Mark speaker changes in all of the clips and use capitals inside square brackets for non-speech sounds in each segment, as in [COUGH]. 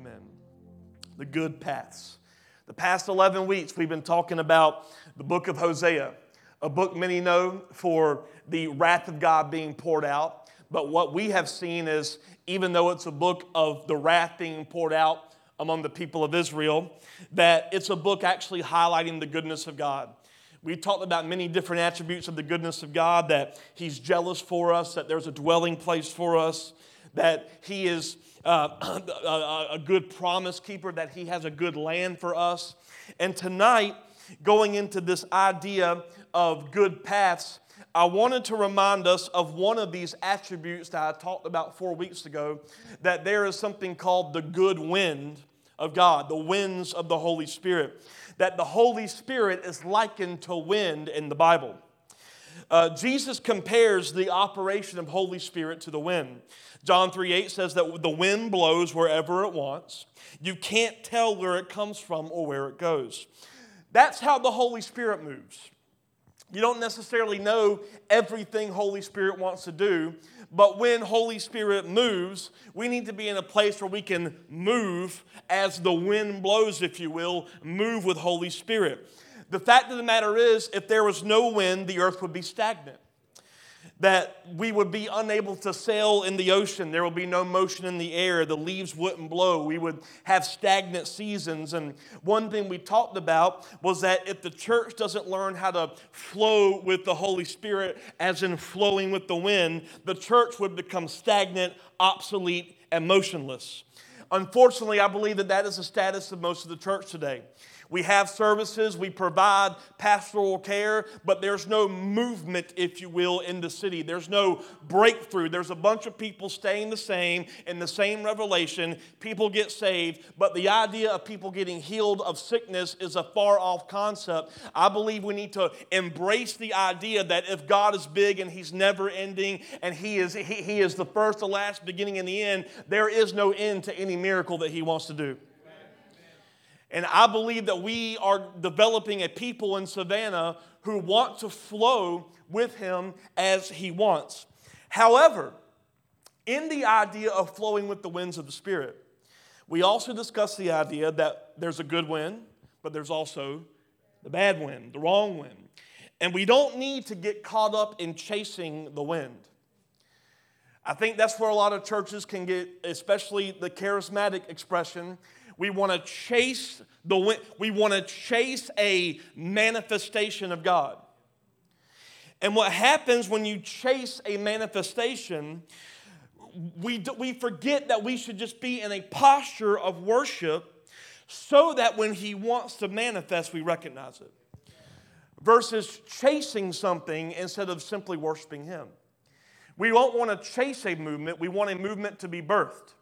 Speaker 1: Amen. The good paths. The past 11 weeks, we've been talking about the book of Hosea, a book many know for the wrath of God being poured out. But what we have seen is, even though it's a book of the wrath being poured out among the people of Israel, that it's a book actually highlighting the goodness of God. We talked about many different attributes of the goodness of God that He's jealous for us, that there's a dwelling place for us, that He is uh, [CLEARS THROAT] a, a good promise keeper, that He has a good land for us. And tonight, going into this idea of good paths, I wanted to remind us of one of these attributes that I talked about four weeks ago that there is something called the good wind of God, the winds of the Holy Spirit. That the Holy Spirit is likened to wind in the Bible. Uh, Jesus compares the operation of Holy Spirit to the wind. John 3 8 says that the wind blows wherever it wants. You can't tell where it comes from or where it goes. That's how the Holy Spirit moves. You don't necessarily know everything Holy Spirit wants to do, but when Holy Spirit moves, we need to be in a place where we can move as the wind blows, if you will, move with Holy Spirit. The fact of the matter is, if there was no wind, the earth would be stagnant that we would be unable to sail in the ocean. There would be no motion in the air. The leaves wouldn't blow. We would have stagnant seasons. And one thing we talked about was that if the church doesn't learn how to flow with the Holy Spirit, as in flowing with the wind, the church would become stagnant, obsolete, and motionless. Unfortunately, I believe that that is the status of most of the church today. We have services, we provide pastoral care, but there's no movement, if you will, in the city. There's no breakthrough. There's a bunch of people staying the same in the same revelation. People get saved, but the idea of people getting healed of sickness is a far off concept. I believe we need to embrace the idea that if God is big and He's never ending and He is, he, he is the first, the last, beginning, and the end, there is no end to any miracle that He wants to do. And I believe that we are developing a people in Savannah who want to flow with him as he wants. However, in the idea of flowing with the winds of the Spirit, we also discuss the idea that there's a good wind, but there's also the bad wind, the wrong wind. And we don't need to get caught up in chasing the wind. I think that's where a lot of churches can get, especially the charismatic expression, we want to chase the we want to chase a manifestation of God. And what happens when you chase a manifestation, we, we forget that we should just be in a posture of worship so that when He wants to manifest, we recognize it. Versus chasing something instead of simply worshiping Him. We don't want to chase a movement, we want a movement to be birthed.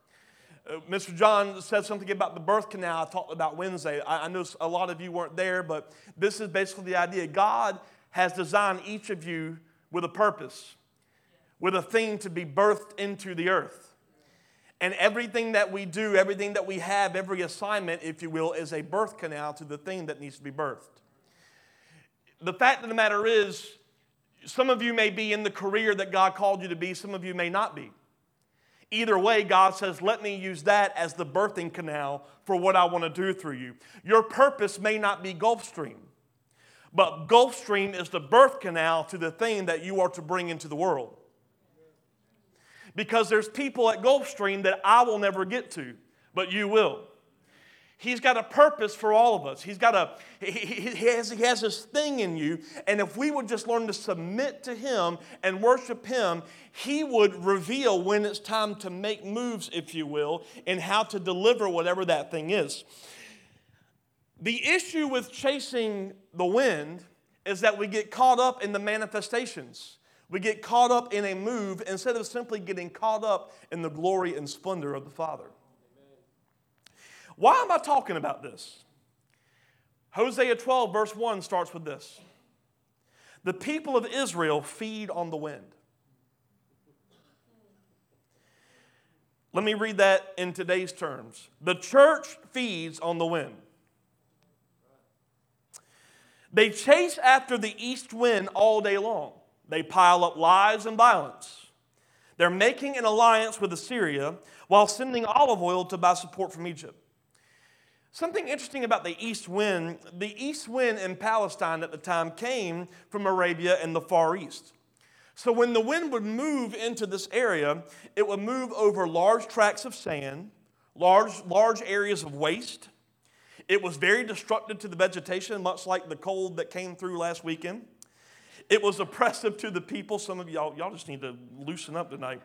Speaker 1: Uh, Mr. John said something about the birth canal I talked about Wednesday. I, I know a lot of you weren't there, but this is basically the idea. God has designed each of you with a purpose, with a thing to be birthed into the earth. And everything that we do, everything that we have, every assignment, if you will, is a birth canal to the thing that needs to be birthed. The fact of the matter is, some of you may be in the career that God called you to be, some of you may not be. Either way, God says, let me use that as the birthing canal for what I want to do through you. Your purpose may not be Gulfstream, but Gulfstream is the birth canal to the thing that you are to bring into the world. Because there's people at Gulfstream that I will never get to, but you will. He's got a purpose for all of us. He's got a he, he, has, he has this thing in you, and if we would just learn to submit to him and worship him, he would reveal when it's time to make moves, if you will, and how to deliver whatever that thing is. The issue with chasing the wind is that we get caught up in the manifestations. We get caught up in a move instead of simply getting caught up in the glory and splendor of the Father. Why am I talking about this? Hosea 12, verse 1 starts with this The people of Israel feed on the wind. Let me read that in today's terms. The church feeds on the wind. They chase after the east wind all day long. They pile up lies and violence. They're making an alliance with Assyria while sending olive oil to buy support from Egypt. Something interesting about the east wind the east wind in Palestine at the time came from Arabia and the Far East. So when the wind would move into this area, it would move over large tracts of sand, large, large areas of waste. It was very destructive to the vegetation, much like the cold that came through last weekend. It was oppressive to the people. Some of y'all, y'all just need to loosen up tonight.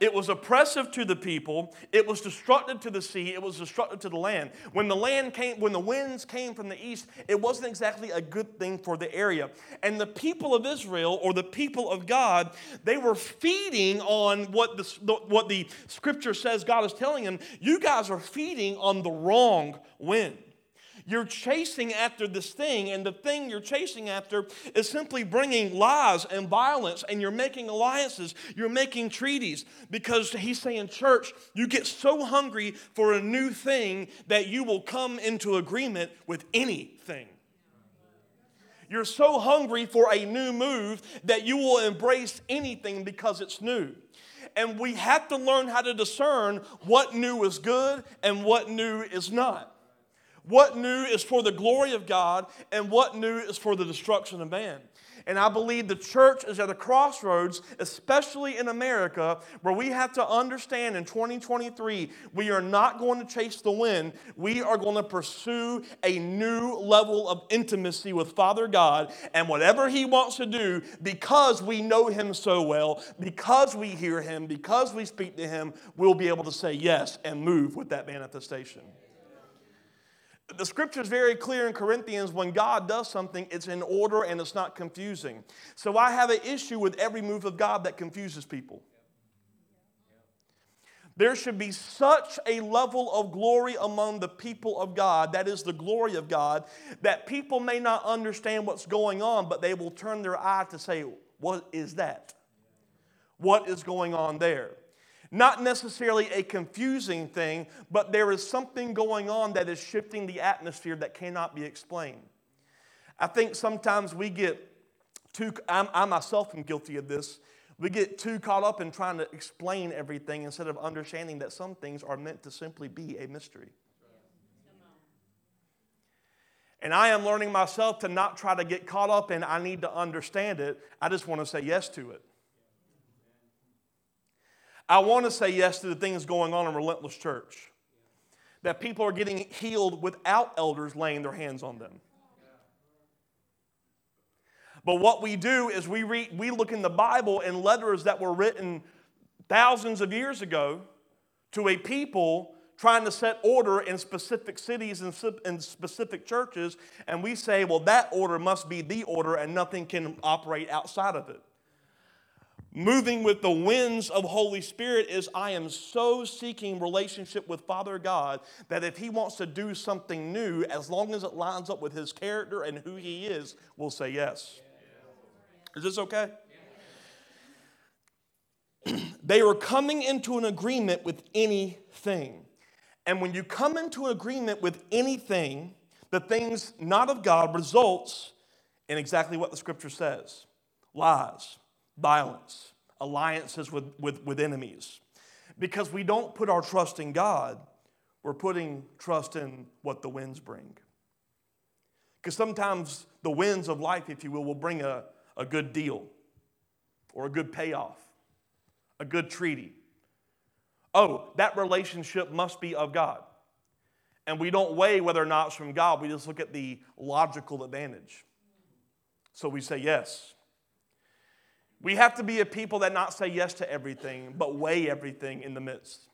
Speaker 1: It was oppressive to the people. It was destructive to the sea. It was destructive to the land. When the land came, when the winds came from the east, it wasn't exactly a good thing for the area. And the people of Israel, or the people of God, they were feeding on what the, what the scripture says God is telling them. You guys are feeding on the wrong wind. You're chasing after this thing, and the thing you're chasing after is simply bringing lies and violence, and you're making alliances, you're making treaties. Because he's saying, church, you get so hungry for a new thing that you will come into agreement with anything. You're so hungry for a new move that you will embrace anything because it's new. And we have to learn how to discern what new is good and what new is not. What new is for the glory of God and what new is for the destruction of man. And I believe the church is at a crossroads, especially in America, where we have to understand in 2023 we are not going to chase the wind. We are going to pursue a new level of intimacy with Father God and whatever He wants to do because we know Him so well, because we hear Him, because we speak to Him, we'll be able to say yes and move with that manifestation the scripture is very clear in Corinthians when God does something, it's in order and it's not confusing. So I have an issue with every move of God that confuses people. There should be such a level of glory among the people of God, that is the glory of God, that people may not understand what's going on, but they will turn their eye to say, What is that? What is going on there? Not necessarily a confusing thing, but there is something going on that is shifting the atmosphere that cannot be explained. I think sometimes we get too, I'm, I myself am guilty of this. We get too caught up in trying to explain everything instead of understanding that some things are meant to simply be a mystery. And I am learning myself to not try to get caught up in, I need to understand it. I just want to say yes to it. I want to say yes to the things going on in Relentless Church. That people are getting healed without elders laying their hands on them. But what we do is we, read, we look in the Bible in letters that were written thousands of years ago to a people trying to set order in specific cities and specific churches, and we say, well, that order must be the order and nothing can operate outside of it. Moving with the winds of Holy Spirit is I am so seeking relationship with Father God that if He wants to do something new, as long as it lines up with His character and who He is, we'll say yes. Is this okay? [CLEARS THROAT] they were coming into an agreement with anything. And when you come into an agreement with anything, the things not of God results in exactly what the scripture says lies violence, alliances with, with, with enemies. Because we don't put our trust in God, we're putting trust in what the winds bring. Because sometimes the winds of life, if you will, will bring a, a good deal or a good payoff, a good treaty. Oh, that relationship must be of God. And we don't weigh whether or not it's from God, we just look at the logical advantage. So we say yes. We have to be a people that not say yes to everything, but weigh everything in the midst.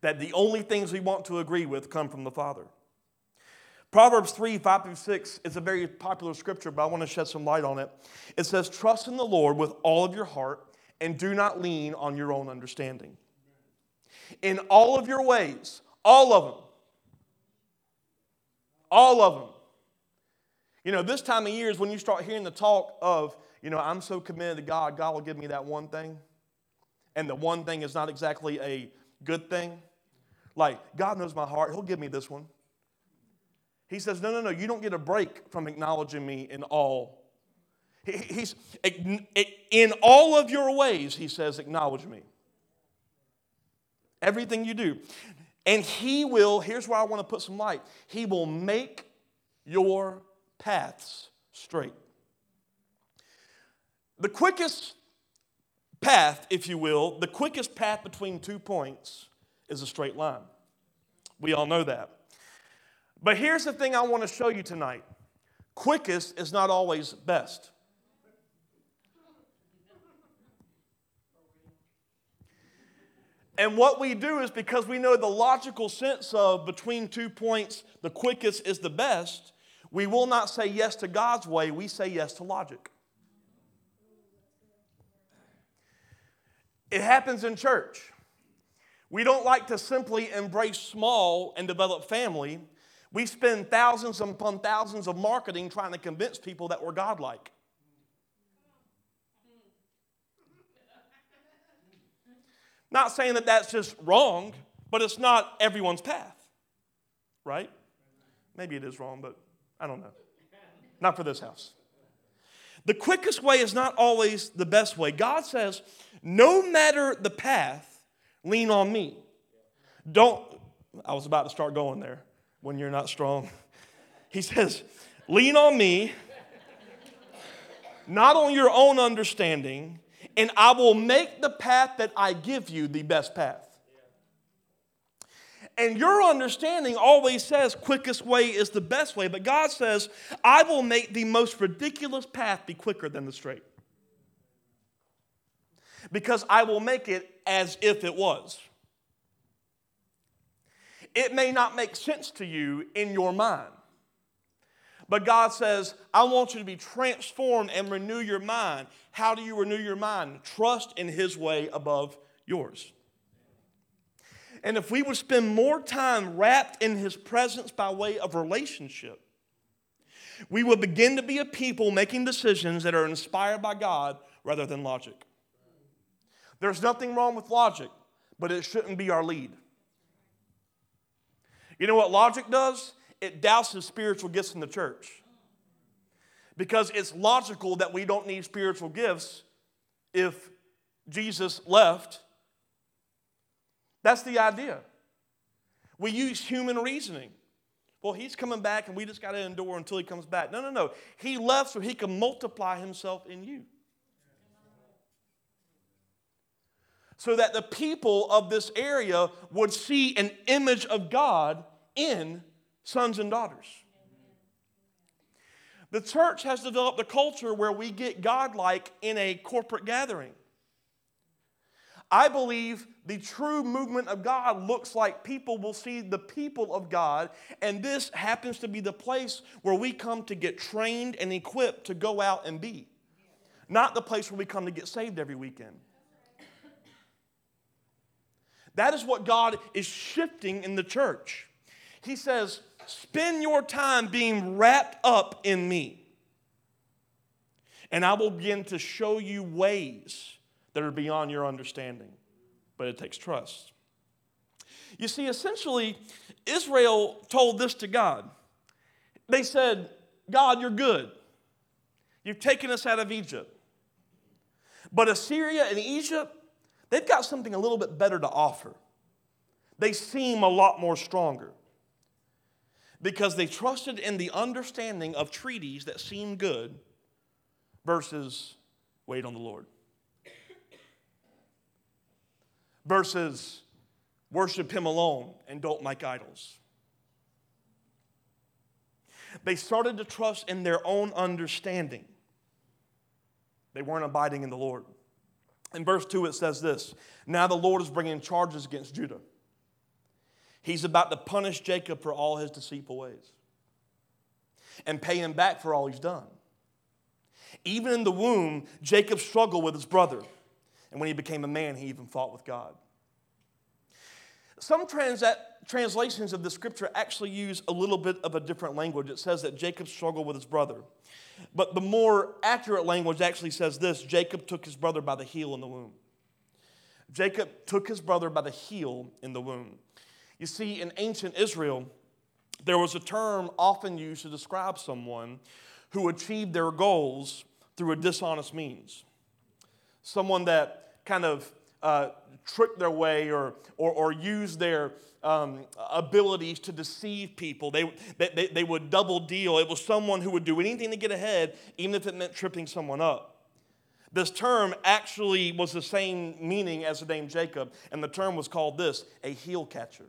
Speaker 1: That the only things we want to agree with come from the Father. Proverbs 3 5 through 6 is a very popular scripture, but I want to shed some light on it. It says, Trust in the Lord with all of your heart and do not lean on your own understanding. In all of your ways, all of them, all of them. You know, this time of year is when you start hearing the talk of you know, I'm so committed to God, God will give me that one thing. And the one thing is not exactly a good thing. Like, God knows my heart, He'll give me this one. He says, No, no, no, you don't get a break from acknowledging me in all. He's in all of your ways, he says, acknowledge me. everything you do. And He will, here's where I want to put some light He will make your paths straight. The quickest path, if you will, the quickest path between two points is a straight line. We all know that. But here's the thing I want to show you tonight quickest is not always best. And what we do is because we know the logical sense of between two points, the quickest is the best, we will not say yes to God's way, we say yes to logic. It happens in church. We don't like to simply embrace small and develop family. We spend thousands upon thousands of marketing trying to convince people that we're godlike. Not saying that that's just wrong, but it's not everyone's path, right? Maybe it is wrong, but I don't know. Not for this house. The quickest way is not always the best way. God says, no matter the path, lean on me. Don't, I was about to start going there when you're not strong. He says, lean on me, not on your own understanding, and I will make the path that I give you the best path. And your understanding always says quickest way is the best way, but God says, I will make the most ridiculous path be quicker than the straight. Because I will make it as if it was. It may not make sense to you in your mind. But God says, I want you to be transformed and renew your mind. How do you renew your mind? Trust in His way above yours. And if we would spend more time wrapped in His presence by way of relationship, we will begin to be a people making decisions that are inspired by God rather than logic. There's nothing wrong with logic, but it shouldn't be our lead. You know what logic does? it douses spiritual gifts in the church. Because it's logical that we don't need spiritual gifts if Jesus left. That's the idea. We use human reasoning. Well, he's coming back and we just got to endure until he comes back. No, no, no. He left so he can multiply himself in you. So that the people of this area would see an image of God in sons and daughters. The church has developed a culture where we get godlike in a corporate gathering. I believe the true movement of God looks like people will see the people of God, and this happens to be the place where we come to get trained and equipped to go out and be, not the place where we come to get saved every weekend. That is what God is shifting in the church. He says, Spend your time being wrapped up in me. And I will begin to show you ways that are beyond your understanding. But it takes trust. You see, essentially, Israel told this to God. They said, God, you're good. You've taken us out of Egypt. But Assyria and Egypt, they've got something a little bit better to offer. They seem a lot more stronger because they trusted in the understanding of treaties that seemed good versus wait on the Lord. Versus worship Him alone and don't make idols. They started to trust in their own understanding. They weren't abiding in the Lord. In verse 2, it says this Now the Lord is bringing charges against Judah He's about to punish Jacob for all his deceitful ways and pay him back for all he's done. Even in the womb, Jacob struggled with his brother. And when he became a man, he even fought with God. Some trans- translations of the scripture actually use a little bit of a different language. It says that Jacob struggled with his brother. But the more accurate language actually says this Jacob took his brother by the heel in the womb. Jacob took his brother by the heel in the womb. You see, in ancient Israel, there was a term often used to describe someone who achieved their goals through a dishonest means. Someone that kind of uh, trick their way or, or, or use their um, abilities to deceive people. They, they, they would double deal. It was someone who would do anything to get ahead, even if it meant tripping someone up. This term actually was the same meaning as the name Jacob, and the term was called this a heel catcher.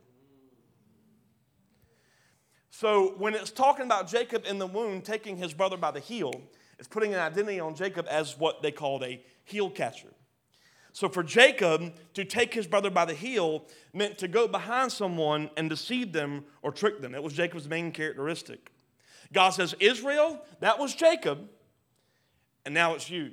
Speaker 1: So when it's talking about Jacob in the womb taking his brother by the heel, it's putting an identity on Jacob as what they called a heel catcher. So for Jacob to take his brother by the heel meant to go behind someone and deceive them or trick them. That was Jacob's main characteristic. God says, Israel, that was Jacob, and now it's you.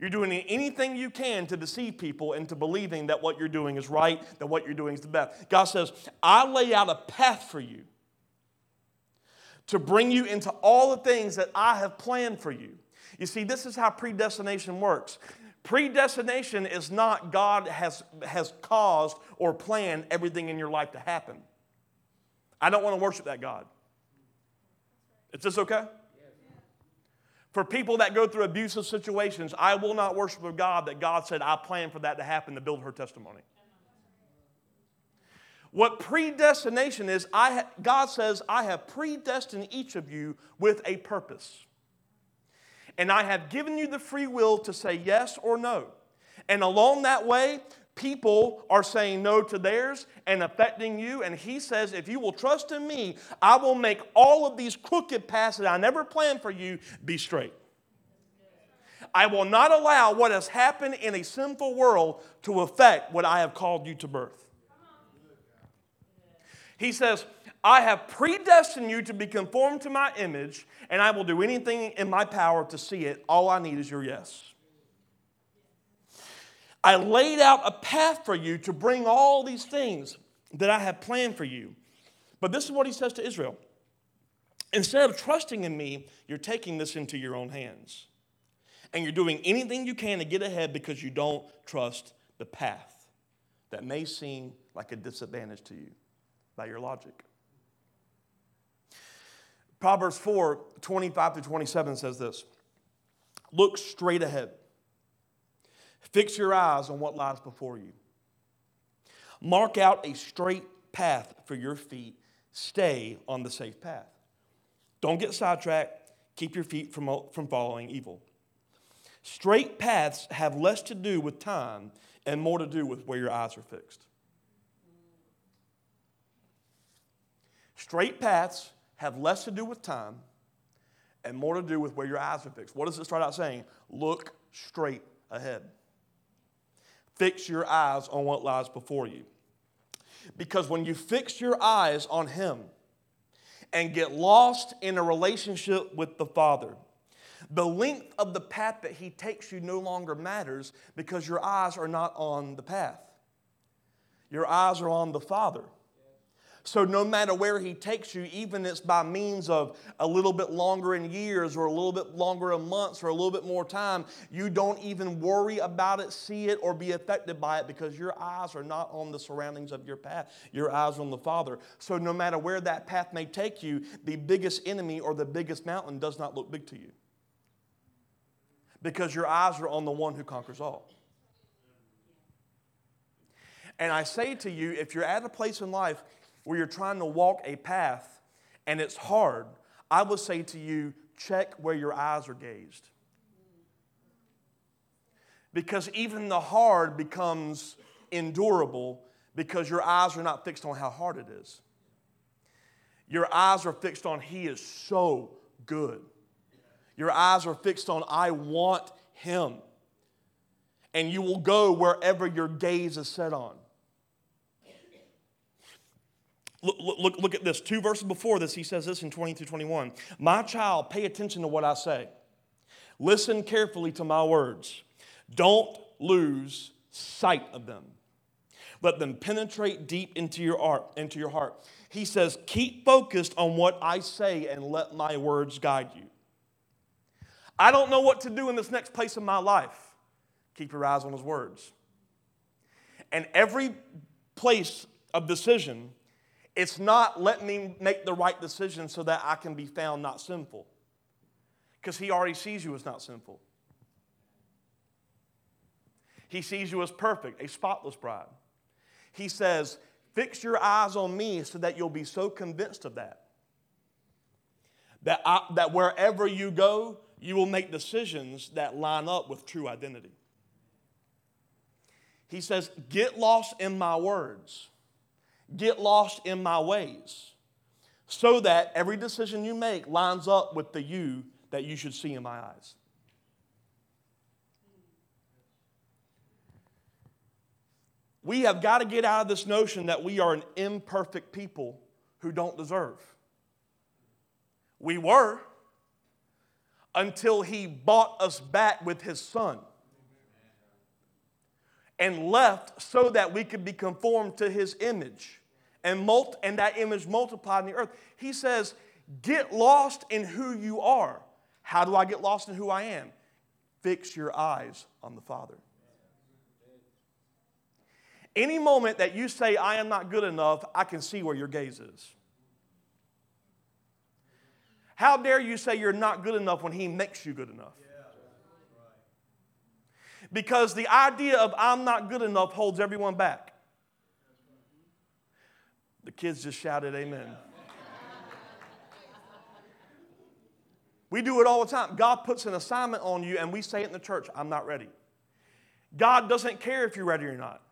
Speaker 1: You're doing anything you can to deceive people into believing that what you're doing is right, that what you're doing is the best. God says, I lay out a path for you to bring you into all the things that I have planned for you. You see, this is how predestination works. Predestination is not God has, has caused or planned everything in your life to happen. I don't want to worship that God. Is this okay? For people that go through abusive situations, I will not worship a God that God said, I planned for that to happen to build her testimony. What predestination is, I ha- God says, I have predestined each of you with a purpose and I have given you the free will to say yes or no. And along that way, people are saying no to theirs and affecting you. And he says, if you will trust in me, I will make all of these crooked paths that I never planned for you be straight. I will not allow what has happened in a sinful world to affect what I have called you to birth. He says, I have predestined you to be conformed to my image, and I will do anything in my power to see it. All I need is your yes. I laid out a path for you to bring all these things that I have planned for you. But this is what he says to Israel Instead of trusting in me, you're taking this into your own hands. And you're doing anything you can to get ahead because you don't trust the path that may seem like a disadvantage to you by your logic. Proverbs 4 25 to 27 says this Look straight ahead, fix your eyes on what lies before you. Mark out a straight path for your feet, stay on the safe path. Don't get sidetracked, keep your feet from, from following evil. Straight paths have less to do with time and more to do with where your eyes are fixed. Straight paths have less to do with time and more to do with where your eyes are fixed. What does it start out saying? Look straight ahead. Fix your eyes on what lies before you. Because when you fix your eyes on Him and get lost in a relationship with the Father, the length of the path that He takes you no longer matters because your eyes are not on the path. Your eyes are on the Father. So, no matter where He takes you, even it's by means of a little bit longer in years or a little bit longer in months or a little bit more time, you don't even worry about it, see it, or be affected by it because your eyes are not on the surroundings of your path. Your eyes are on the Father. So, no matter where that path may take you, the biggest enemy or the biggest mountain does not look big to you because your eyes are on the one who conquers all. And I say to you, if you're at a place in life where you're trying to walk a path and it's hard, I would say to you, check where your eyes are gazed. Because even the hard becomes endurable because your eyes are not fixed on how hard it is. Your eyes are fixed on He is so good. Your eyes are fixed on I want Him. And you will go wherever your gaze is set on. Look, look, look at this. Two verses before this, he says this in 20 to 21. My child, pay attention to what I say. Listen carefully to my words. Don't lose sight of them. Let them penetrate deep into your heart, into your heart. He says, keep focused on what I say and let my words guide you. I don't know what to do in this next place in my life. Keep your eyes on his words. And every place of decision it's not let me make the right decision so that I can be found not sinful. Because he already sees you as not sinful. He sees you as perfect, a spotless bride. He says, Fix your eyes on me so that you'll be so convinced of that. That, I, that wherever you go, you will make decisions that line up with true identity. He says, Get lost in my words, get lost in my ways, so that every decision you make lines up with the you that you should see in my eyes. We have got to get out of this notion that we are an imperfect people who don't deserve. We were until he bought us back with his son and left so that we could be conformed to his image and, multi- and that image multiplied in the earth. He says, Get lost in who you are. How do I get lost in who I am? Fix your eyes on the Father. Any moment that you say, I am not good enough, I can see where your gaze is. How dare you say you're not good enough when He makes you good enough? Because the idea of I'm not good enough holds everyone back. The kids just shouted, Amen. We do it all the time. God puts an assignment on you, and we say it in the church I'm not ready. God doesn't care if you're ready or not.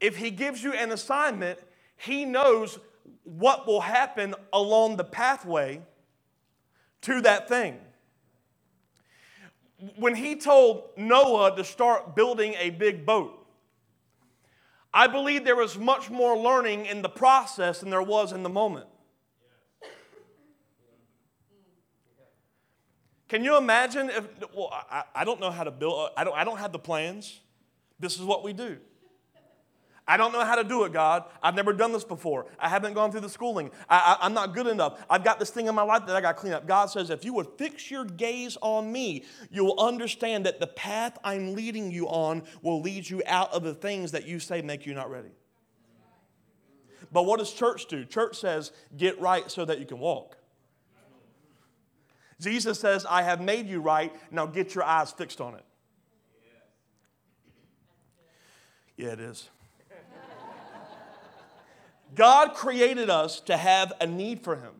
Speaker 1: If He gives you an assignment, He knows what will happen along the pathway to that thing when he told Noah to start building a big boat, I believe there was much more learning in the process than there was in the moment. Can you imagine if, well, I, I don't know how to build, I don't, I don't have the plans. This is what we do. I don't know how to do it, God. I've never done this before. I haven't gone through the schooling. I, am not good enough. I've got this thing in my life that I got to clean up. God says, if you would fix your gaze on me, you'll understand that the path I'm leading you on will lead you out of the things that you say make you not ready. But what does church do? Church says, get right so that you can walk. Jesus says, I have made you right. Now get your eyes fixed on it. Yeah, it is. God created us to have a need for Him.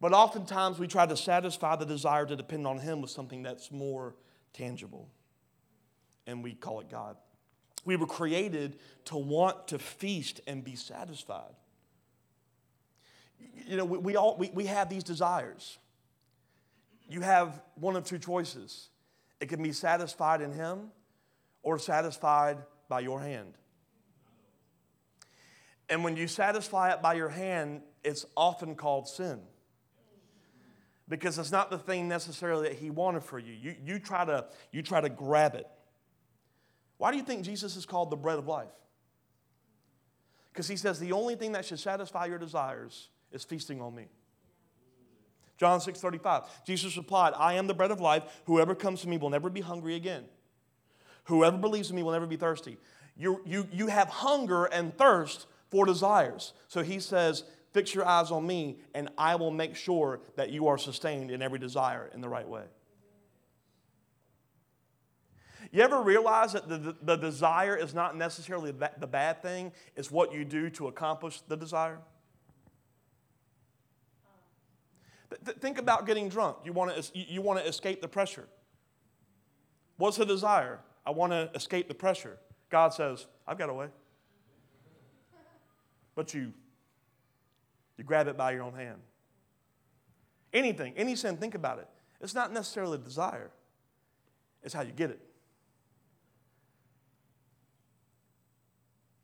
Speaker 1: But oftentimes we try to satisfy the desire to depend on Him with something that's more tangible. And we call it God. We were created to want to feast and be satisfied. You know, we, we all we, we have these desires. You have one of two choices. It can be satisfied in Him or satisfied by your hand. And when you satisfy it by your hand, it's often called sin. Because it's not the thing necessarily that he wanted for you. You, you, try, to, you try to grab it. Why do you think Jesus is called the bread of life? Because he says the only thing that should satisfy your desires is feasting on me. John 6 35. Jesus replied, I am the bread of life. Whoever comes to me will never be hungry again. Whoever believes in me will never be thirsty. You, you, you have hunger and thirst for desires. So he says, Fix your eyes on me, and I will make sure that you are sustained in every desire in the right way. You ever realize that the, the, desire is not necessarily the bad thing, it's what you do to accomplish the desire? Th- think about getting drunk. You want to you want to escape the pressure. What's the desire? I want to escape the pressure. God says, I've got a way but you you grab it by your own hand. Anything, any sin, think about it. It's not necessarily desire, it's how you get it.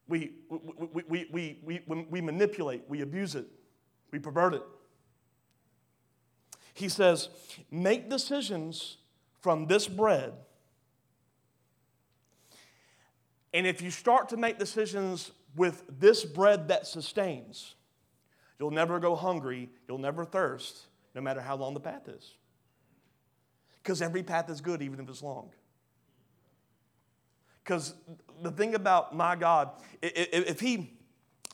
Speaker 1: We, we, we, we, we, we, manipulate, we abuse it, we pervert it. He says, make decisions from this bread. And if you start to make decisions with this bread that sustains. You'll never go hungry, you'll never thirst, no matter how long the path is. Because every path is good, even if it's long. Because the thing about my God, if He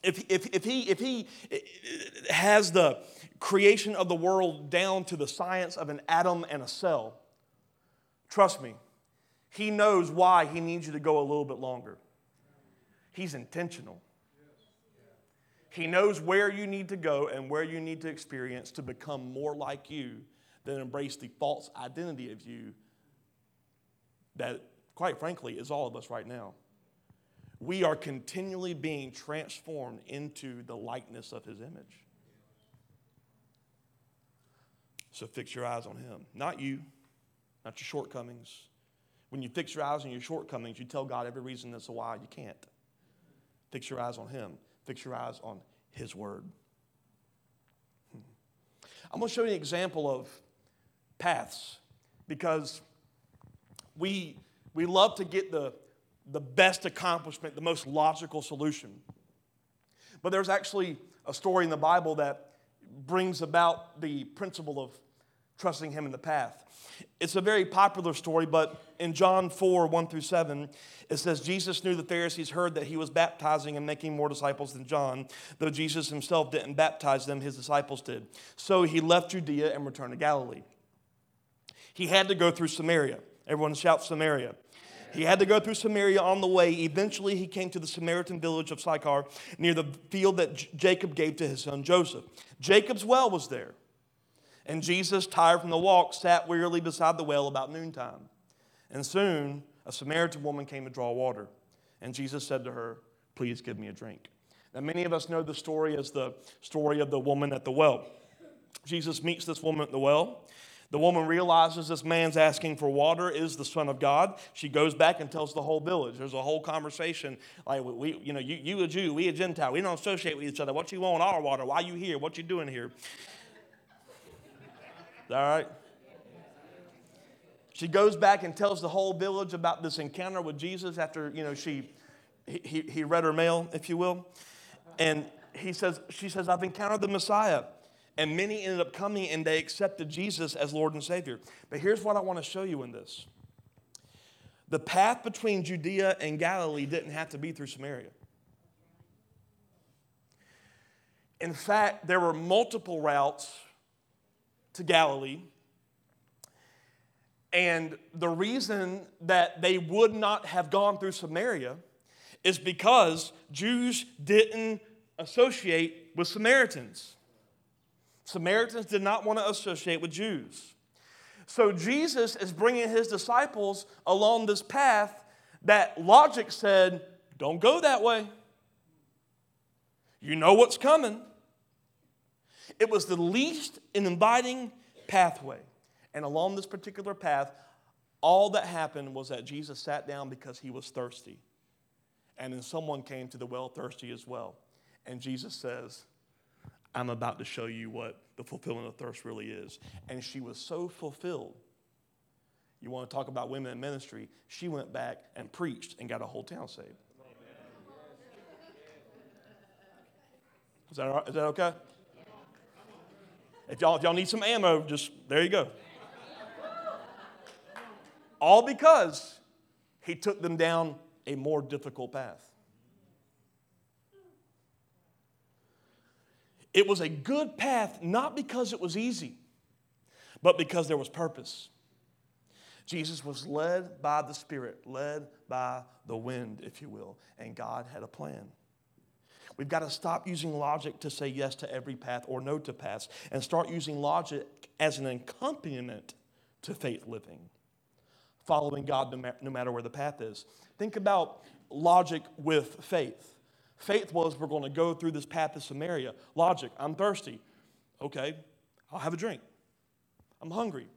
Speaker 1: if, if, if, he, if he has the creation of the world down to the science of an atom and a cell, Trust me, He knows why He needs you to go a little bit longer. He's intentional. He knows where you need to go and where you need to experience to become more like you than embrace the false identity of you that, quite frankly, is all of us right now. We are continually being transformed into the likeness of His image. So fix your eyes on Him, not you, not your shortcomings. When you fix your eyes on your shortcomings, you tell God every reason as to why you can't. Fix your eyes on Him. Fix your eyes on His Word. Hmm. I'm going to show you an example of paths because we, we love to get the, the best accomplishment, the most logical solution. But there's actually a story in the Bible that brings about the principle of trusting Him in the path. It's a very popular story, but in John 4 1 through 7, it says, Jesus knew the Pharisees heard that he was baptizing and making more disciples than John, though Jesus himself didn't baptize them, his disciples did. So he left Judea and returned to Galilee. He had to go through Samaria. Everyone shout Samaria. He had to go through Samaria on the way. Eventually, he came to the Samaritan village of Sychar near the field that J- Jacob gave to his son Joseph. Jacob's well was there. And Jesus, tired from the walk, sat wearily beside the well about noontime. And soon a Samaritan woman came to draw water. And Jesus said to her, Please give me a drink. Now, many of us know the story as the story of the woman at the well. Jesus meets this woman at the well. The woman realizes this man's asking for water is the Son of God. She goes back and tells the whole village. There's a whole conversation like, we, you know, you, you a Jew, we a Gentile. We don't associate with each other. What you want our water? Why you here? What you doing here? All right? She goes back and tells the whole village about this encounter with Jesus after, you know, she, he, he read her mail, if you will. And he says, she says, I've encountered the Messiah. And many ended up coming and they accepted Jesus as Lord and Savior. But here's what I want to show you in this the path between Judea and Galilee didn't have to be through Samaria. In fact, there were multiple routes to Galilee. And the reason that they would not have gone through Samaria is because Jews didn't associate with Samaritans. Samaritans did not want to associate with Jews. So Jesus is bringing his disciples along this path that logic said, don't go that way. You know what's coming. It was the least inviting pathway. And along this particular path, all that happened was that Jesus sat down because he was thirsty. And then someone came to the well thirsty as well. And Jesus says, I'm about to show you what the fulfillment of thirst really is. And she was so fulfilled. You want to talk about women in ministry? She went back and preached and got a whole town saved. Is that, is that okay? If y'all, if y'all need some ammo, just there you go. All because he took them down a more difficult path. It was a good path, not because it was easy, but because there was purpose. Jesus was led by the Spirit, led by the wind, if you will, and God had a plan. We've got to stop using logic to say yes to every path or no to paths and start using logic as an accompaniment to faith living, following God no, ma- no matter where the path is. Think about logic with faith. Faith was we're going to go through this path to Samaria. Logic, I'm thirsty. Okay, I'll have a drink. I'm hungry.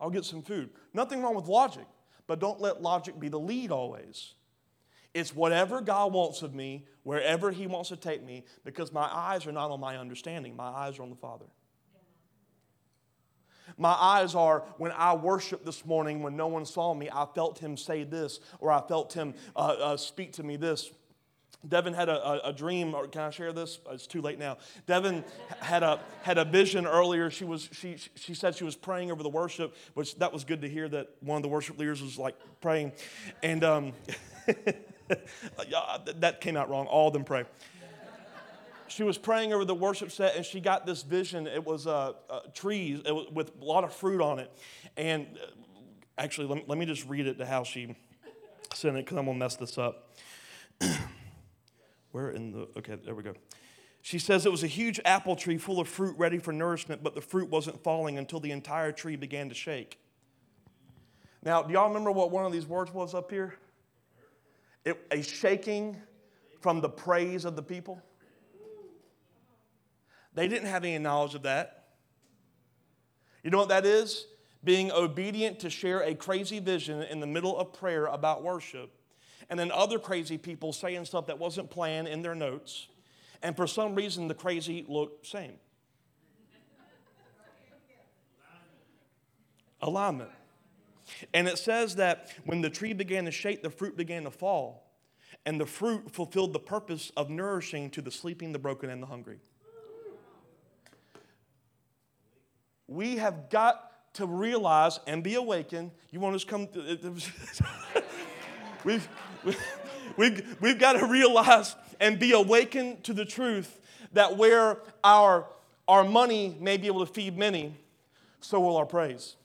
Speaker 1: I'll get some food. Nothing wrong with logic, but don't let logic be the lead always. It's whatever God wants of me, wherever He wants to take me, because my eyes are not on my understanding, my eyes are on the Father. My eyes are when I worshiped this morning, when no one saw me, I felt Him say this, or I felt Him uh, uh, speak to me this. Devin had a, a, a, dream, or can I share this? It's too late now. Devin had a, had a vision earlier. She, was, she, she said she was praying over the worship, which that was good to hear that one of the worship leaders was like praying. And um, [LAUGHS] [LAUGHS] that came out wrong. All of them pray. She was praying over the worship set, and she got this vision. It was uh, uh, trees was, with a lot of fruit on it, and Actually, let me, let me just read it to how she sent it because I'm going to mess this up. [CLEARS THROAT] Where in the. Okay, there we go. She says it was a huge apple tree full of fruit ready for nourishment, but the fruit wasn't falling until the entire tree began to shake. Now, do y'all remember what one of these words was up here? It, a shaking from the praise of the people. They didn't have any knowledge of that. You know what that is? Being obedient to share a crazy vision in the middle of prayer about worship, and then other crazy people saying stuff that wasn't planned in their notes, and for some reason the crazy looked same. Alignment. And it says that when the tree began to shake, the fruit began to fall. And the fruit fulfilled the purpose of nourishing to the sleeping, the broken, and the hungry. We have got to realize and be awakened. You want us to come? [LAUGHS] we've, we've, we've got to realize and be awakened to the truth that where our, our money may be able to feed many, so will our praise.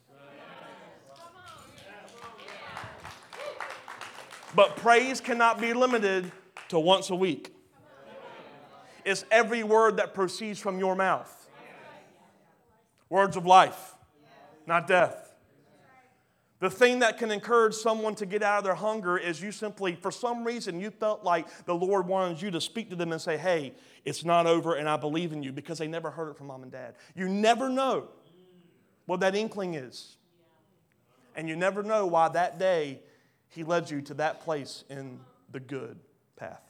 Speaker 1: But praise cannot be limited to once a week. It's every word that proceeds from your mouth. Words of life, not death. The thing that can encourage someone to get out of their hunger is you simply, for some reason, you felt like the Lord wanted you to speak to them and say, Hey, it's not over and I believe in you because they never heard it from mom and dad. You never know what that inkling is. And you never know why that day he led you to that place in the good path.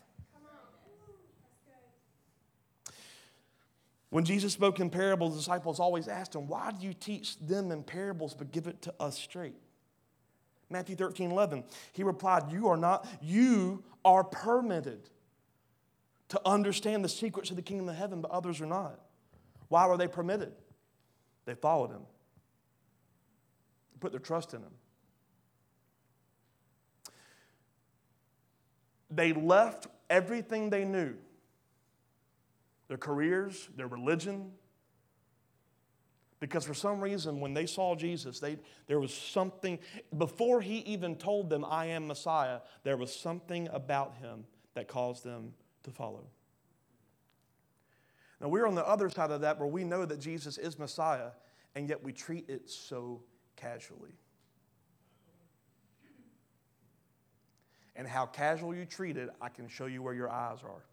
Speaker 1: When Jesus spoke in parables, the disciples always asked him, Why do you teach them in parables but give it to us straight? Matthew 13, 11. He replied, You are not, you are permitted to understand the secrets of the kingdom of heaven, but others are not. Why were they permitted? They followed him, put their trust in him. They left everything they knew their careers, their religion. Because for some reason, when they saw Jesus, they, there was something, before he even told them, I am Messiah, there was something about him that caused them to follow. Now, we're on the other side of that where we know that Jesus is Messiah, and yet we treat it so casually. And how casual you treat it, I can show you where your eyes are.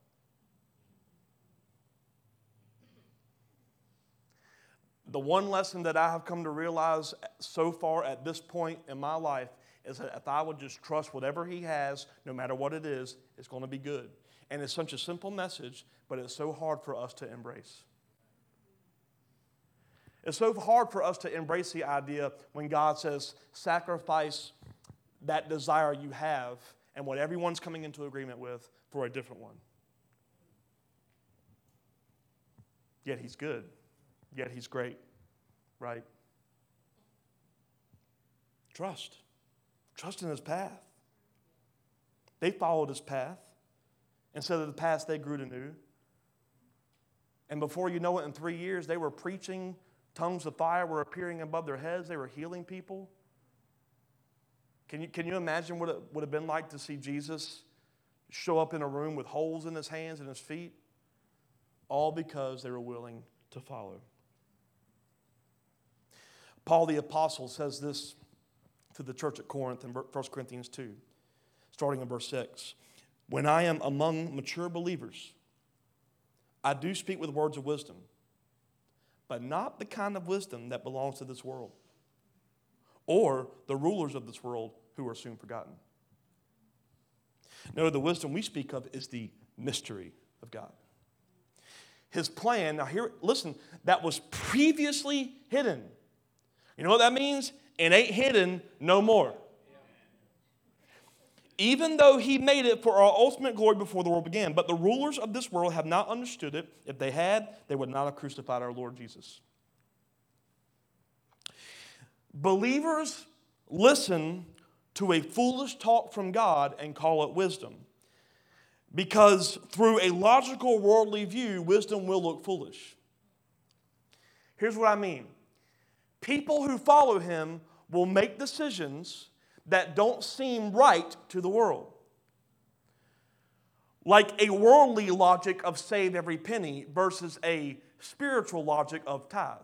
Speaker 1: The one lesson that I have come to realize so far at this point in my life is that if I would just trust whatever He has, no matter what it is, it's going to be good. And it's such a simple message, but it's so hard for us to embrace. It's so hard for us to embrace the idea when God says, sacrifice that desire you have and what everyone's coming into agreement with for a different one. Yet he's good. Yet he's great, right? Trust. Trust in his path. They followed his path. Instead of the past, they grew to new. And before you know it, in three years, they were preaching. Tongues of fire were appearing above their heads. They were healing people. Can you, can you imagine what it would have been like to see Jesus show up in a room with holes in his hands and his feet? All because they were willing to follow. Paul the Apostle says this to the church at Corinth in 1 Corinthians 2, starting in verse 6. When I am among mature believers, I do speak with words of wisdom, but not the kind of wisdom that belongs to this world or the rulers of this world who are soon forgotten. No, the wisdom we speak of is the mystery of God. His plan, now here, listen, that was previously hidden. You know what that means? It ain't hidden no more. Even though he made it for our ultimate glory before the world began. But the rulers of this world have not understood it. If they had, they would not have crucified our Lord Jesus. Believers listen to a foolish talk from God and call it wisdom. Because through a logical worldly view, wisdom will look foolish. Here's what I mean people who follow him will make decisions that don't seem right to the world. Like a worldly logic of save every penny versus a spiritual logic of tithe.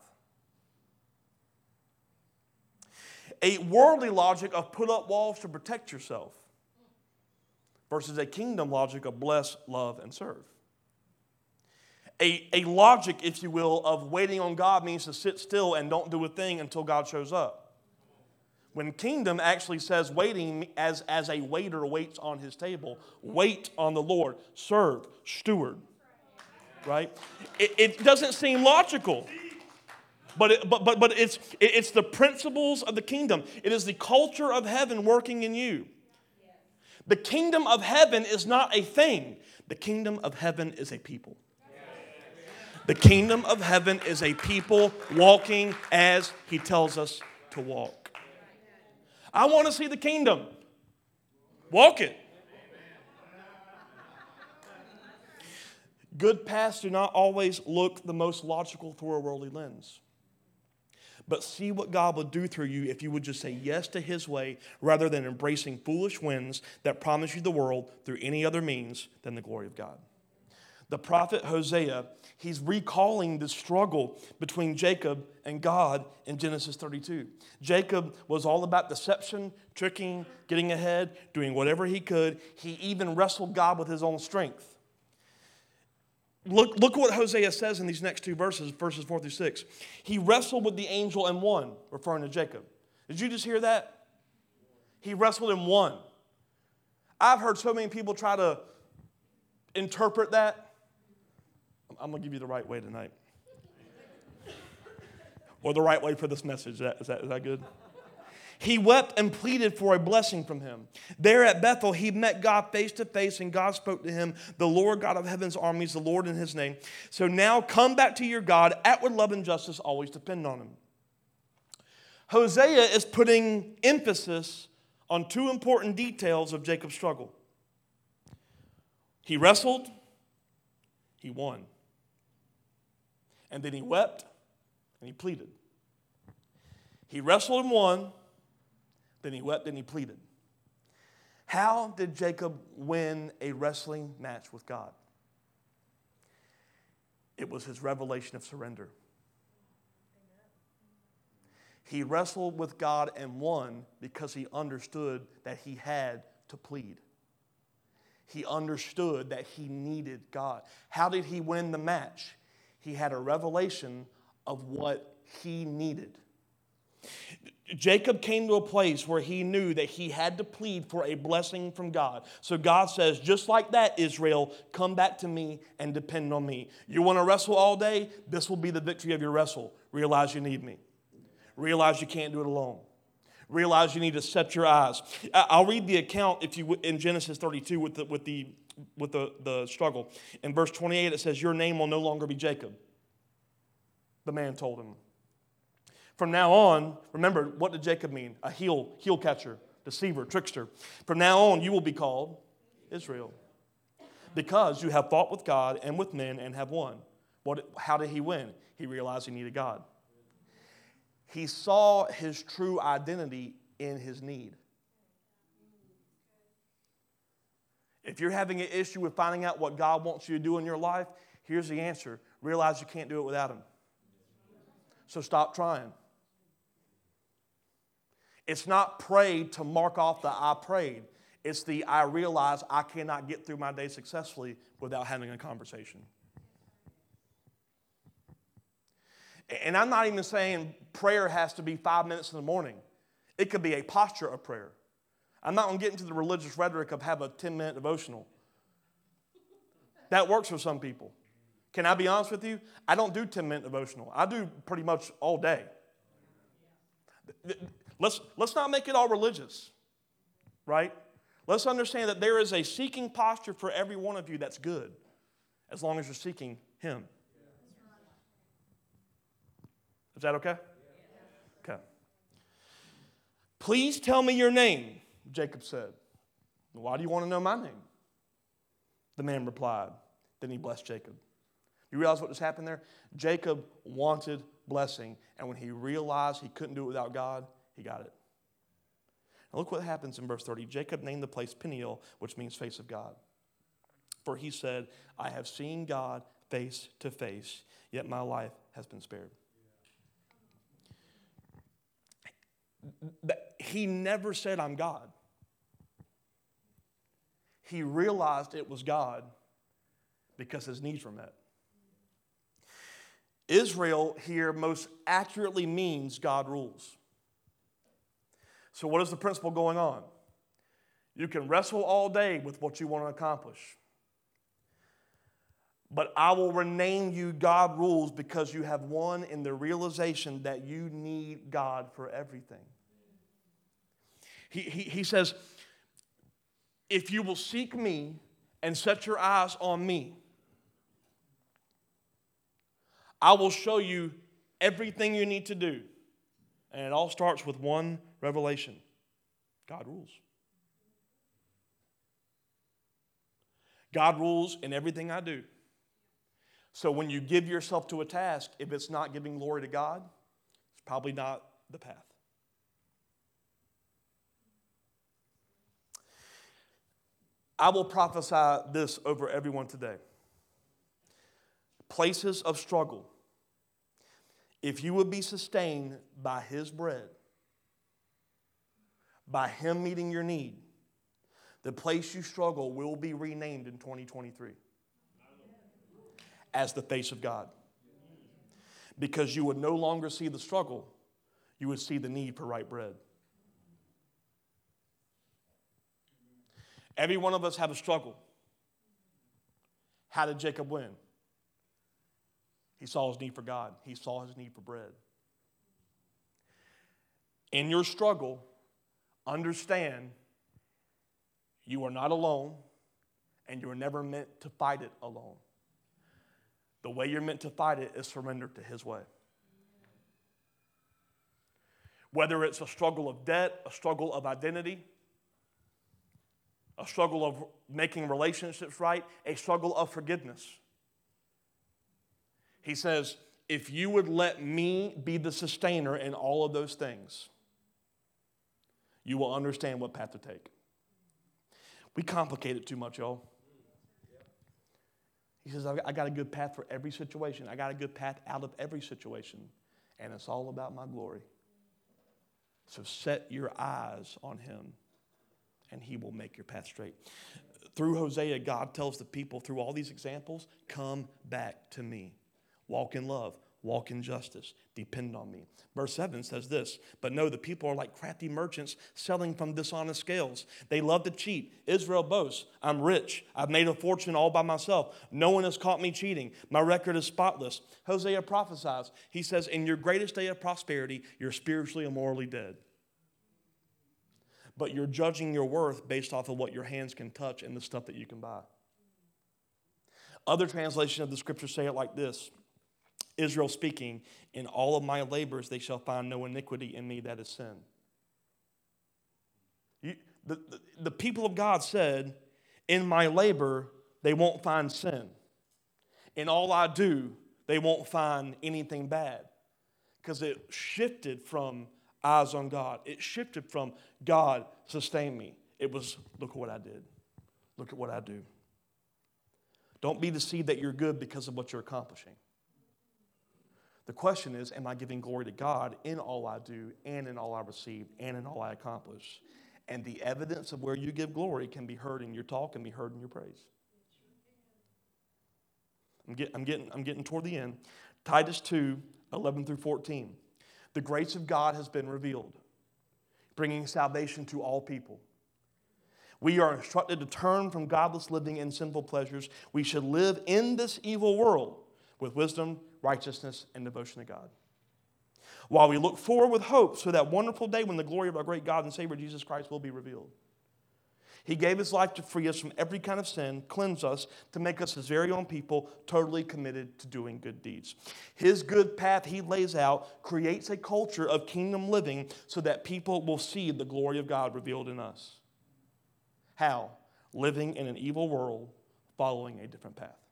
Speaker 1: A worldly logic of put up walls to protect yourself versus a kingdom logic of bless, love, and serve. A, a logic, if you will, of waiting on God means to sit still and don't do a thing until God shows up. When kingdom actually says waiting as, as a waiter waits on his table, wait on the Lord, serve, steward. Right? It, it doesn't seem logical. But, it, but, but, but it's, it's the principles of the kingdom. It is the culture of heaven working in you. The kingdom of heaven is not a thing, the kingdom of heaven is a people. The kingdom of heaven is a people walking as he tells us to walk. I want to see the kingdom. Walk it. Good paths do not always look the most logical through a worldly lens. But see what God will do through you if you would just say yes to His way rather than embracing foolish winds that promise you the world through any other means than the glory of God. The prophet Hosea, he's recalling the struggle between Jacob and God in Genesis 32. Jacob was all about deception, tricking, getting ahead, doing whatever he could. He even wrestled God with his own strength. Look, look what Hosea says in these next two verses, verses 4 through 6. He wrestled with the angel and won, referring to Jacob. Did you just hear that? He wrestled and won. I've heard so many people try to interpret that. I'm going to give you the right way tonight. or the right way for this message. Is that, is that, is that good? He wept and pleaded for a blessing from him. There at Bethel, he met God face to face, and God spoke to him, the Lord God of heaven's armies, the Lord in his name. So now come back to your God. Outward love and justice always depend on him. Hosea is putting emphasis on two important details of Jacob's struggle. He wrestled, he won. And then he wept and he pleaded. He wrestled and won then he wept and he pleaded. How did Jacob win a wrestling match with God? It was his revelation of surrender. He wrestled with God and won because he understood that he had to plead. He understood that he needed God. How did he win the match? He had a revelation of what he needed. Jacob came to a place where he knew that he had to plead for a blessing from God. So God says, just like that, Israel, come back to me and depend on me. You want to wrestle all day? This will be the victory of your wrestle. Realize you need me. Realize you can't do it alone. Realize you need to set your eyes. I'll read the account if you in Genesis 32 with the with the with the, the struggle. In verse 28, it says, Your name will no longer be Jacob. The man told him. From now on, remember, what did Jacob mean? A heel, heel catcher, deceiver, trickster. From now on, you will be called Israel because you have fought with God and with men and have won. What, how did he win? He realized he needed God. He saw his true identity in his need. If you're having an issue with finding out what God wants you to do in your life, here's the answer realize you can't do it without Him. So stop trying. It's not prayed to mark off the I prayed. It's the I realize I cannot get through my day successfully without having a conversation. And I'm not even saying prayer has to be five minutes in the morning. It could be a posture of prayer. I'm not going to get into the religious rhetoric of have a 10 minute devotional. That works for some people. Can I be honest with you? I don't do 10 minute devotional. I do pretty much all day. Let's, let's not make it all religious, right? Let's understand that there is a seeking posture for every one of you that's good, as long as you're seeking Him. Is that okay? Okay. Please tell me your name, Jacob said. Why do you want to know my name? The man replied. Then he blessed Jacob. You realize what just happened there? Jacob wanted blessing, and when he realized he couldn't do it without God, he got it. Now look what happens in verse 30. Jacob named the place Peniel, which means face of God. For he said, I have seen God face to face, yet my life has been spared. He never said, I'm God. He realized it was God because his needs were met. Israel here most accurately means God rules. So, what is the principle going on? You can wrestle all day with what you want to accomplish. But I will rename you God rules because you have won in the realization that you need God for everything. He, he, he says, if you will seek me and set your eyes on me, I will show you everything you need to do. And it all starts with one revelation God rules. God rules in everything I do. So when you give yourself to a task, if it's not giving glory to God, it's probably not the path. I will prophesy this over everyone today. Places of struggle. If you would be sustained by His bread, by Him meeting your need, the place you struggle will be renamed in 2023 as the face of God. Because you would no longer see the struggle, you would see the need for right bread. Every one of us have a struggle. How did Jacob win? He saw his need for God, he saw his need for bread. In your struggle, understand you are not alone and you are never meant to fight it alone. The way you're meant to fight it is surrender to His way. Whether it's a struggle of debt, a struggle of identity, a struggle of making relationships right, a struggle of forgiveness. He says, if you would let me be the sustainer in all of those things, you will understand what path to take. We complicate it too much, y'all. He says, I got a good path for every situation. I got a good path out of every situation. And it's all about my glory. So set your eyes on him, and he will make your path straight. Through Hosea, God tells the people, through all these examples, come back to me. Walk in love, walk in justice, depend on me. Verse 7 says this But no, the people are like crafty merchants selling from dishonest scales. They love to cheat. Israel boasts, I'm rich. I've made a fortune all by myself. No one has caught me cheating. My record is spotless. Hosea prophesies. He says, In your greatest day of prosperity, you're spiritually and morally dead. But you're judging your worth based off of what your hands can touch and the stuff that you can buy. Other translations of the scripture say it like this Israel speaking, In all of my labors they shall find no iniquity in me that is sin. You, the, the, the people of God said, In my labor they won't find sin. In all I do, they won't find anything bad. Because it shifted from eyes on God. It shifted from God sustain me. It was, look at what I did. Look at what I do. Don't be deceived that you're good because of what you're accomplishing. The question is, am I giving glory to God in all I do and in all I receive and in all I accomplish? And the evidence of where you give glory can be heard in your talk and be heard in your praise. I'm, get, I'm, getting, I'm getting toward the end. Titus 2 11 through 14. The grace of God has been revealed, bringing salvation to all people. We are instructed to turn from godless living and sinful pleasures. We should live in this evil world with wisdom, righteousness, and devotion to God. While we look forward with hope to that wonderful day when the glory of our great God and Savior Jesus Christ will be revealed. He gave his life to free us from every kind of sin, cleanse us, to make us his very own people, totally committed to doing good deeds. His good path he lays out creates a culture of kingdom living so that people will see the glory of God revealed in us. How? Living in an evil world, following a different path.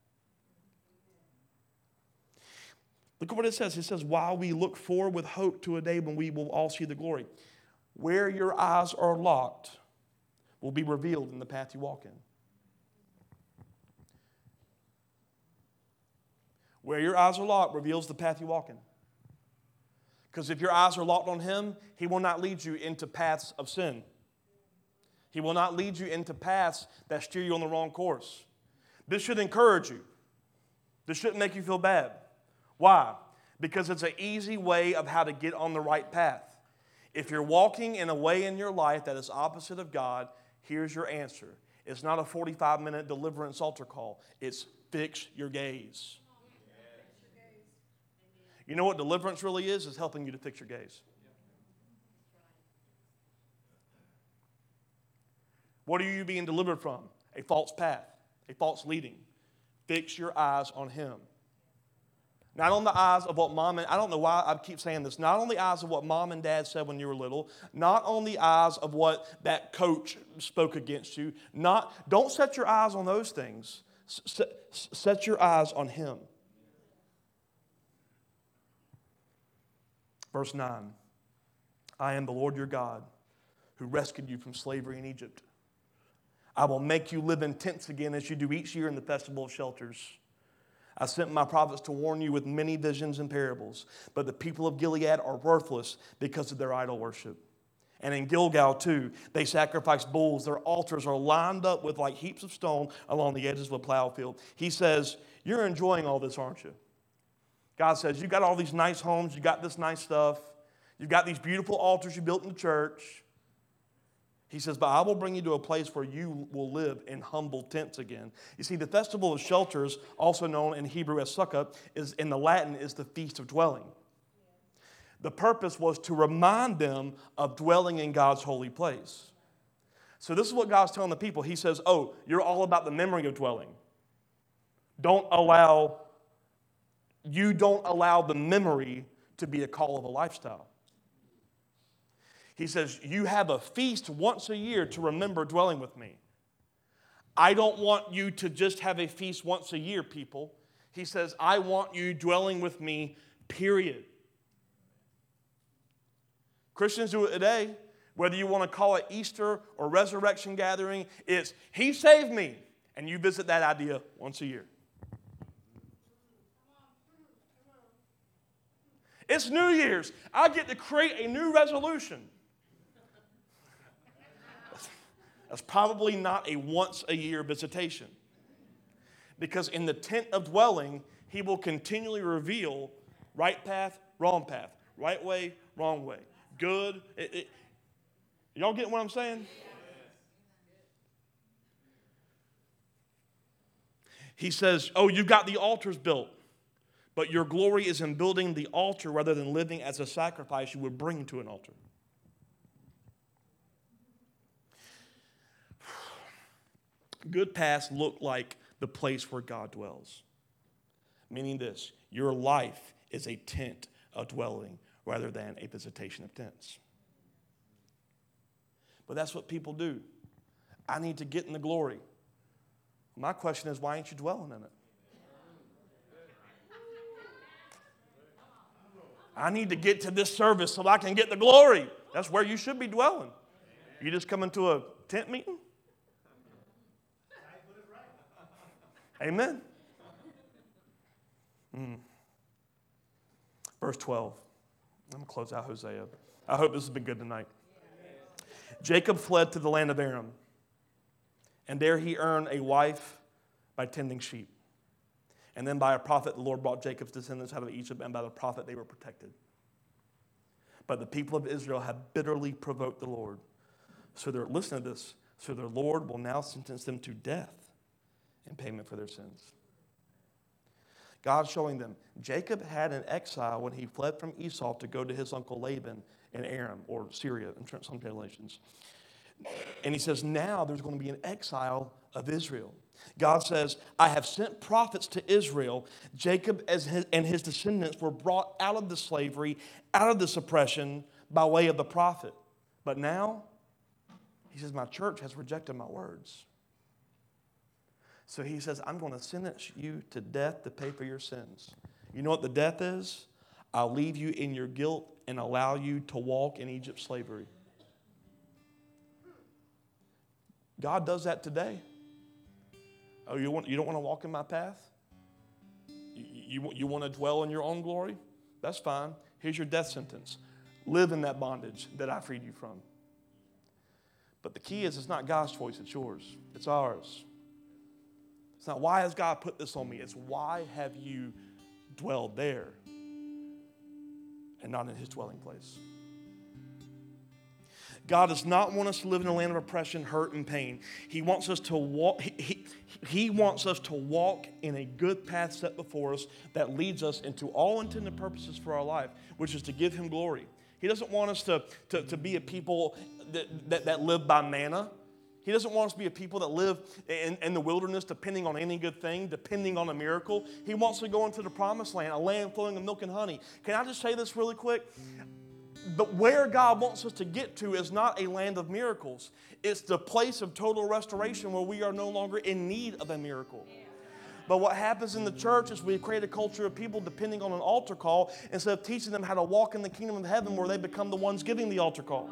Speaker 1: Look at what it says. It says, while we look forward with hope to a day when we will all see the glory. Where your eyes are locked will be revealed in the path you walk in. Where your eyes are locked reveals the path you walk in. Because if your eyes are locked on Him, He will not lead you into paths of sin. He will not lead you into paths that steer you on the wrong course. This should encourage you. This shouldn't make you feel bad. Why? Because it's an easy way of how to get on the right path. If you're walking in a way in your life that is opposite of God, here's your answer. It's not a 45 minute deliverance altar call, it's fix your gaze. You know what deliverance really is? Is helping you to fix your gaze. What are you being delivered from? A false path, a false leading. Fix your eyes on Him. Not on the eyes of what mom and I don't know why I keep saying this. Not on the eyes of what mom and dad said when you were little. Not on the eyes of what that coach spoke against you. Not don't set your eyes on those things. Set, set your eyes on Him. Verse 9 I am the Lord your God who rescued you from slavery in Egypt. I will make you live in tents again as you do each year in the festival of shelters. I sent my prophets to warn you with many visions and parables, but the people of Gilead are worthless because of their idol worship. And in Gilgal, too, they sacrifice bulls. Their altars are lined up with like heaps of stone along the edges of a plow field. He says, You're enjoying all this, aren't you? God says, You got all these nice homes, you got this nice stuff, you've got these beautiful altars you built in the church. He says, But I will bring you to a place where you will live in humble tents again. You see, the festival of shelters, also known in Hebrew as Sukkah, is in the Latin is the feast of dwelling. The purpose was to remind them of dwelling in God's holy place. So, this is what God's telling the people. He says, Oh, you're all about the memory of dwelling. Don't allow you don't allow the memory to be a call of a lifestyle. He says, You have a feast once a year to remember dwelling with me. I don't want you to just have a feast once a year, people. He says, I want you dwelling with me, period. Christians do it today, whether you want to call it Easter or resurrection gathering, it's He saved me. And you visit that idea once a year. It's New Year's. I get to create a new resolution. That's probably not a once a year visitation. Because in the tent of dwelling, he will continually reveal right path, wrong path, right way, wrong way, good. It, it, y'all get what I'm saying? He says, Oh, you got the altars built. But your glory is in building the altar rather than living as a sacrifice you would bring to an altar. Good paths look like the place where God dwells. Meaning this your life is a tent of dwelling rather than a visitation of tents. But that's what people do. I need to get in the glory. My question is, why ain't you dwelling in it? I need to get to this service so I can get the glory. That's where you should be dwelling. You just come into a tent meeting? Amen. Mm. Verse 12. I'm going to close out Hosea. I hope this has been good tonight. Jacob fled to the land of Aram, and there he earned a wife by tending sheep. And then by a prophet, the Lord brought Jacob's descendants out of Egypt, and by the prophet, they were protected. But the people of Israel have bitterly provoked the Lord. So they're, listen to this. So their Lord will now sentence them to death in payment for their sins. God's showing them Jacob had an exile when he fled from Esau to go to his uncle Laban in Aram or Syria in some translations. And he says, now there's going to be an exile of Israel. God says, I have sent prophets to Israel. Jacob and his descendants were brought out of the slavery, out of this oppression by way of the prophet. But now, he says, My church has rejected my words. So he says, I'm going to sentence you to death to pay for your sins. You know what the death is? I'll leave you in your guilt and allow you to walk in Egypt slavery. God does that today. Oh, you, want, you don't want to walk in my path? You, you, you want to dwell in your own glory? That's fine. Here's your death sentence. Live in that bondage that I freed you from. But the key is it's not God's choice, it's yours, it's ours. It's not why has God put this on me, it's why have you dwelled there and not in his dwelling place. God does not want us to live in a land of oppression, hurt, and pain. He wants us to walk, he, he, he, wants us to walk in a good path set before us that leads us into all intended purposes for our life, which is to give him glory. He doesn't want us to, to, to be a people that, that, that live by manna. He doesn't want us to be a people that live in, in, the wilderness depending on any good thing, depending on a miracle. He wants to go into the promised land, a land flowing with milk and honey. Can I just say this really quick? The, where God wants us to get to is not a land of miracles. It's the place of total restoration where we are no longer in need of a miracle. But what happens in the church is we create a culture of people depending on an altar call instead of teaching them how to walk in the kingdom of heaven where they become the ones giving the altar call.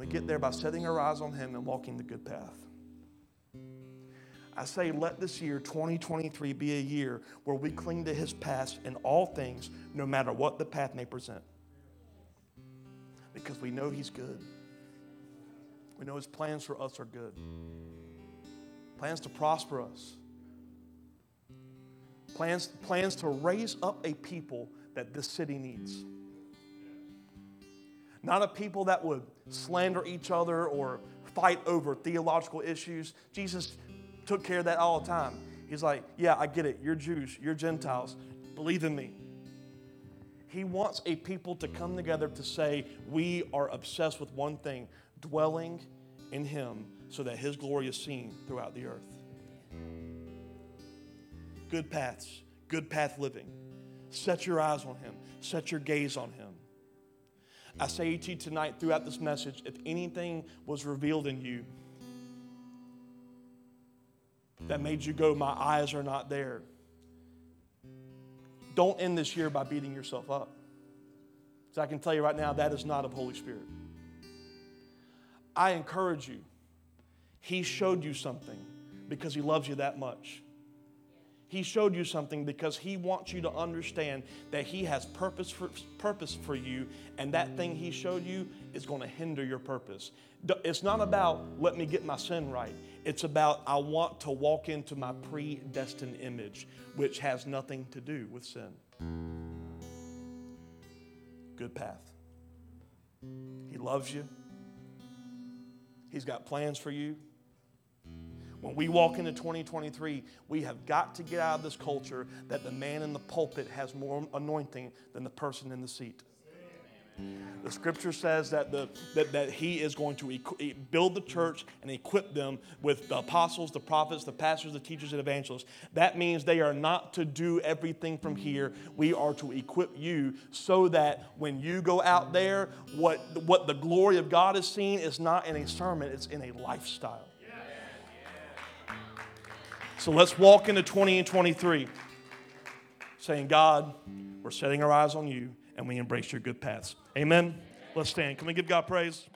Speaker 1: We get there by setting our eyes on Him and walking the good path. I say, let this year, 2023, be a year where we cling to His path in all things, no matter what the path may present. Because we know He's good. We know His plans for us are good. Plans to prosper us. Plans, plans to raise up a people that this city needs. Not a people that would slander each other or fight over theological issues. Jesus took care of that all the time. He's like, Yeah, I get it. You're Jews, you're Gentiles. Believe in me. He wants a people to come together to say, We are obsessed with one thing dwelling in Him so that His glory is seen throughout the earth. Good paths, good path living. Set your eyes on Him, set your gaze on Him. I say to you tonight throughout this message if anything was revealed in you that made you go, My eyes are not there, don't end this year by beating yourself up. So I can tell you right now, that is not of Holy Spirit. I encourage you. He showed you something because He loves you that much. He showed you something because He wants you to understand that He has purpose for, purpose for you, and that thing He showed you is going to hinder your purpose. It's not about let me get my sin right. It's about I want to walk into my predestined image, which has nothing to do with sin. Good path. He loves you. He's got plans for you. When we walk into 2023, we have got to get out of this culture that the man in the pulpit has more anointing than the person in the seat. The scripture says that, the, that, that he is going to equi- build the church and equip them with the apostles, the prophets, the pastors, the teachers, and evangelists. That means they are not to do everything from here. We are to equip you so that when you go out there, what, what the glory of God is seen is not in a sermon, it's in a lifestyle. So let's walk into 20 and 23 saying, God, we're setting our eyes on you and we embrace your good paths. Amen. Let's stand. Can we give God praise?